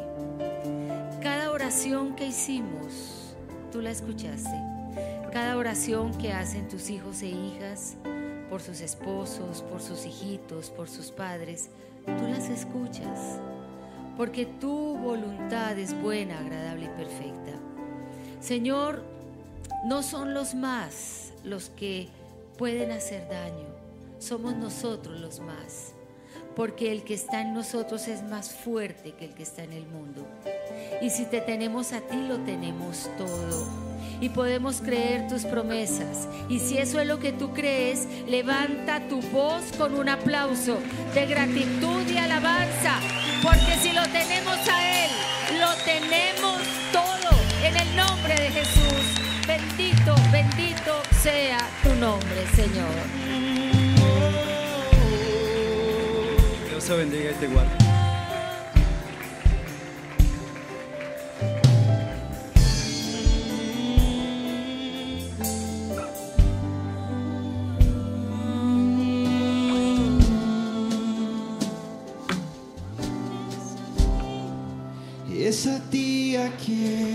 Cada oración que hicimos, tú la escuchaste. Cada oración que hacen tus hijos e hijas por sus esposos, por sus hijitos, por sus padres, tú las escuchas. Porque tu voluntad es buena, agradable y perfecta. Señor, no son los más los que pueden hacer daño, somos nosotros los más porque el que está en nosotros es más fuerte que el que está en el mundo. Y si te tenemos a ti, lo tenemos todo. Y podemos creer tus promesas. Y si eso es lo que tú crees, levanta tu voz con un aplauso de gratitud y alabanza. Porque si lo tenemos a Él, lo tenemos sea tu nombre, Señor. Dios te bendiga y te guarde. Es a ti a quien